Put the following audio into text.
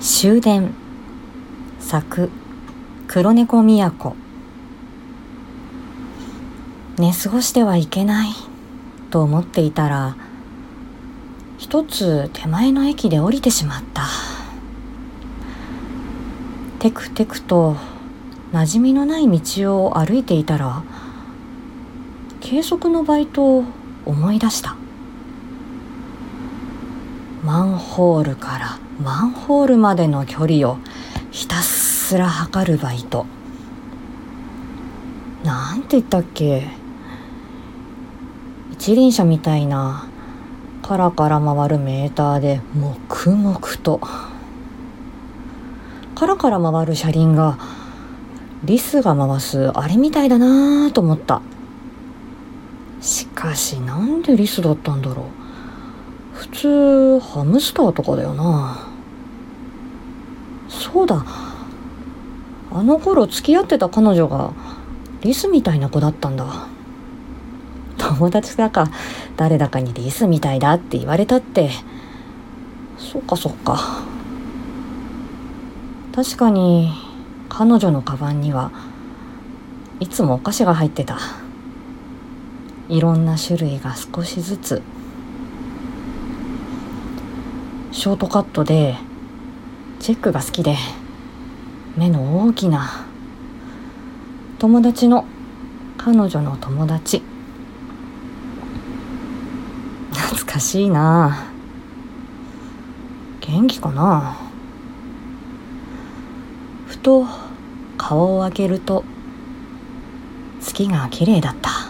終電。作黒猫都。寝過ごしてはいけない。と思っていたら一つ手前の駅で降りてしまった。テクテクと馴染みのない道を歩いていたら計測のバイトを思い出した。マンホールからマンホールまでの距離をひたすら測るバイト。なんて言ったっけ？一輪車みたいなカラカラ回るメーターで黙々と。カラカラ回る車輪がリスが回すあれみたいだなぁと思った。しかしなんでリスだったんだろう？普通ハムスターとかだよな。そうだ。あの頃付き合ってた彼女がリスみたいな子だったんだ。友達だか誰だかにリスみたいだって言われたって。そっかそっか。確かに彼女のカバンにはいつもお菓子が入ってた。いろんな種類が少しずつショートカットでチェックが好きで目の大きな友達の彼女の友達。懐かしいな。元気かな。ふと顔を開けると月が綺麗だった。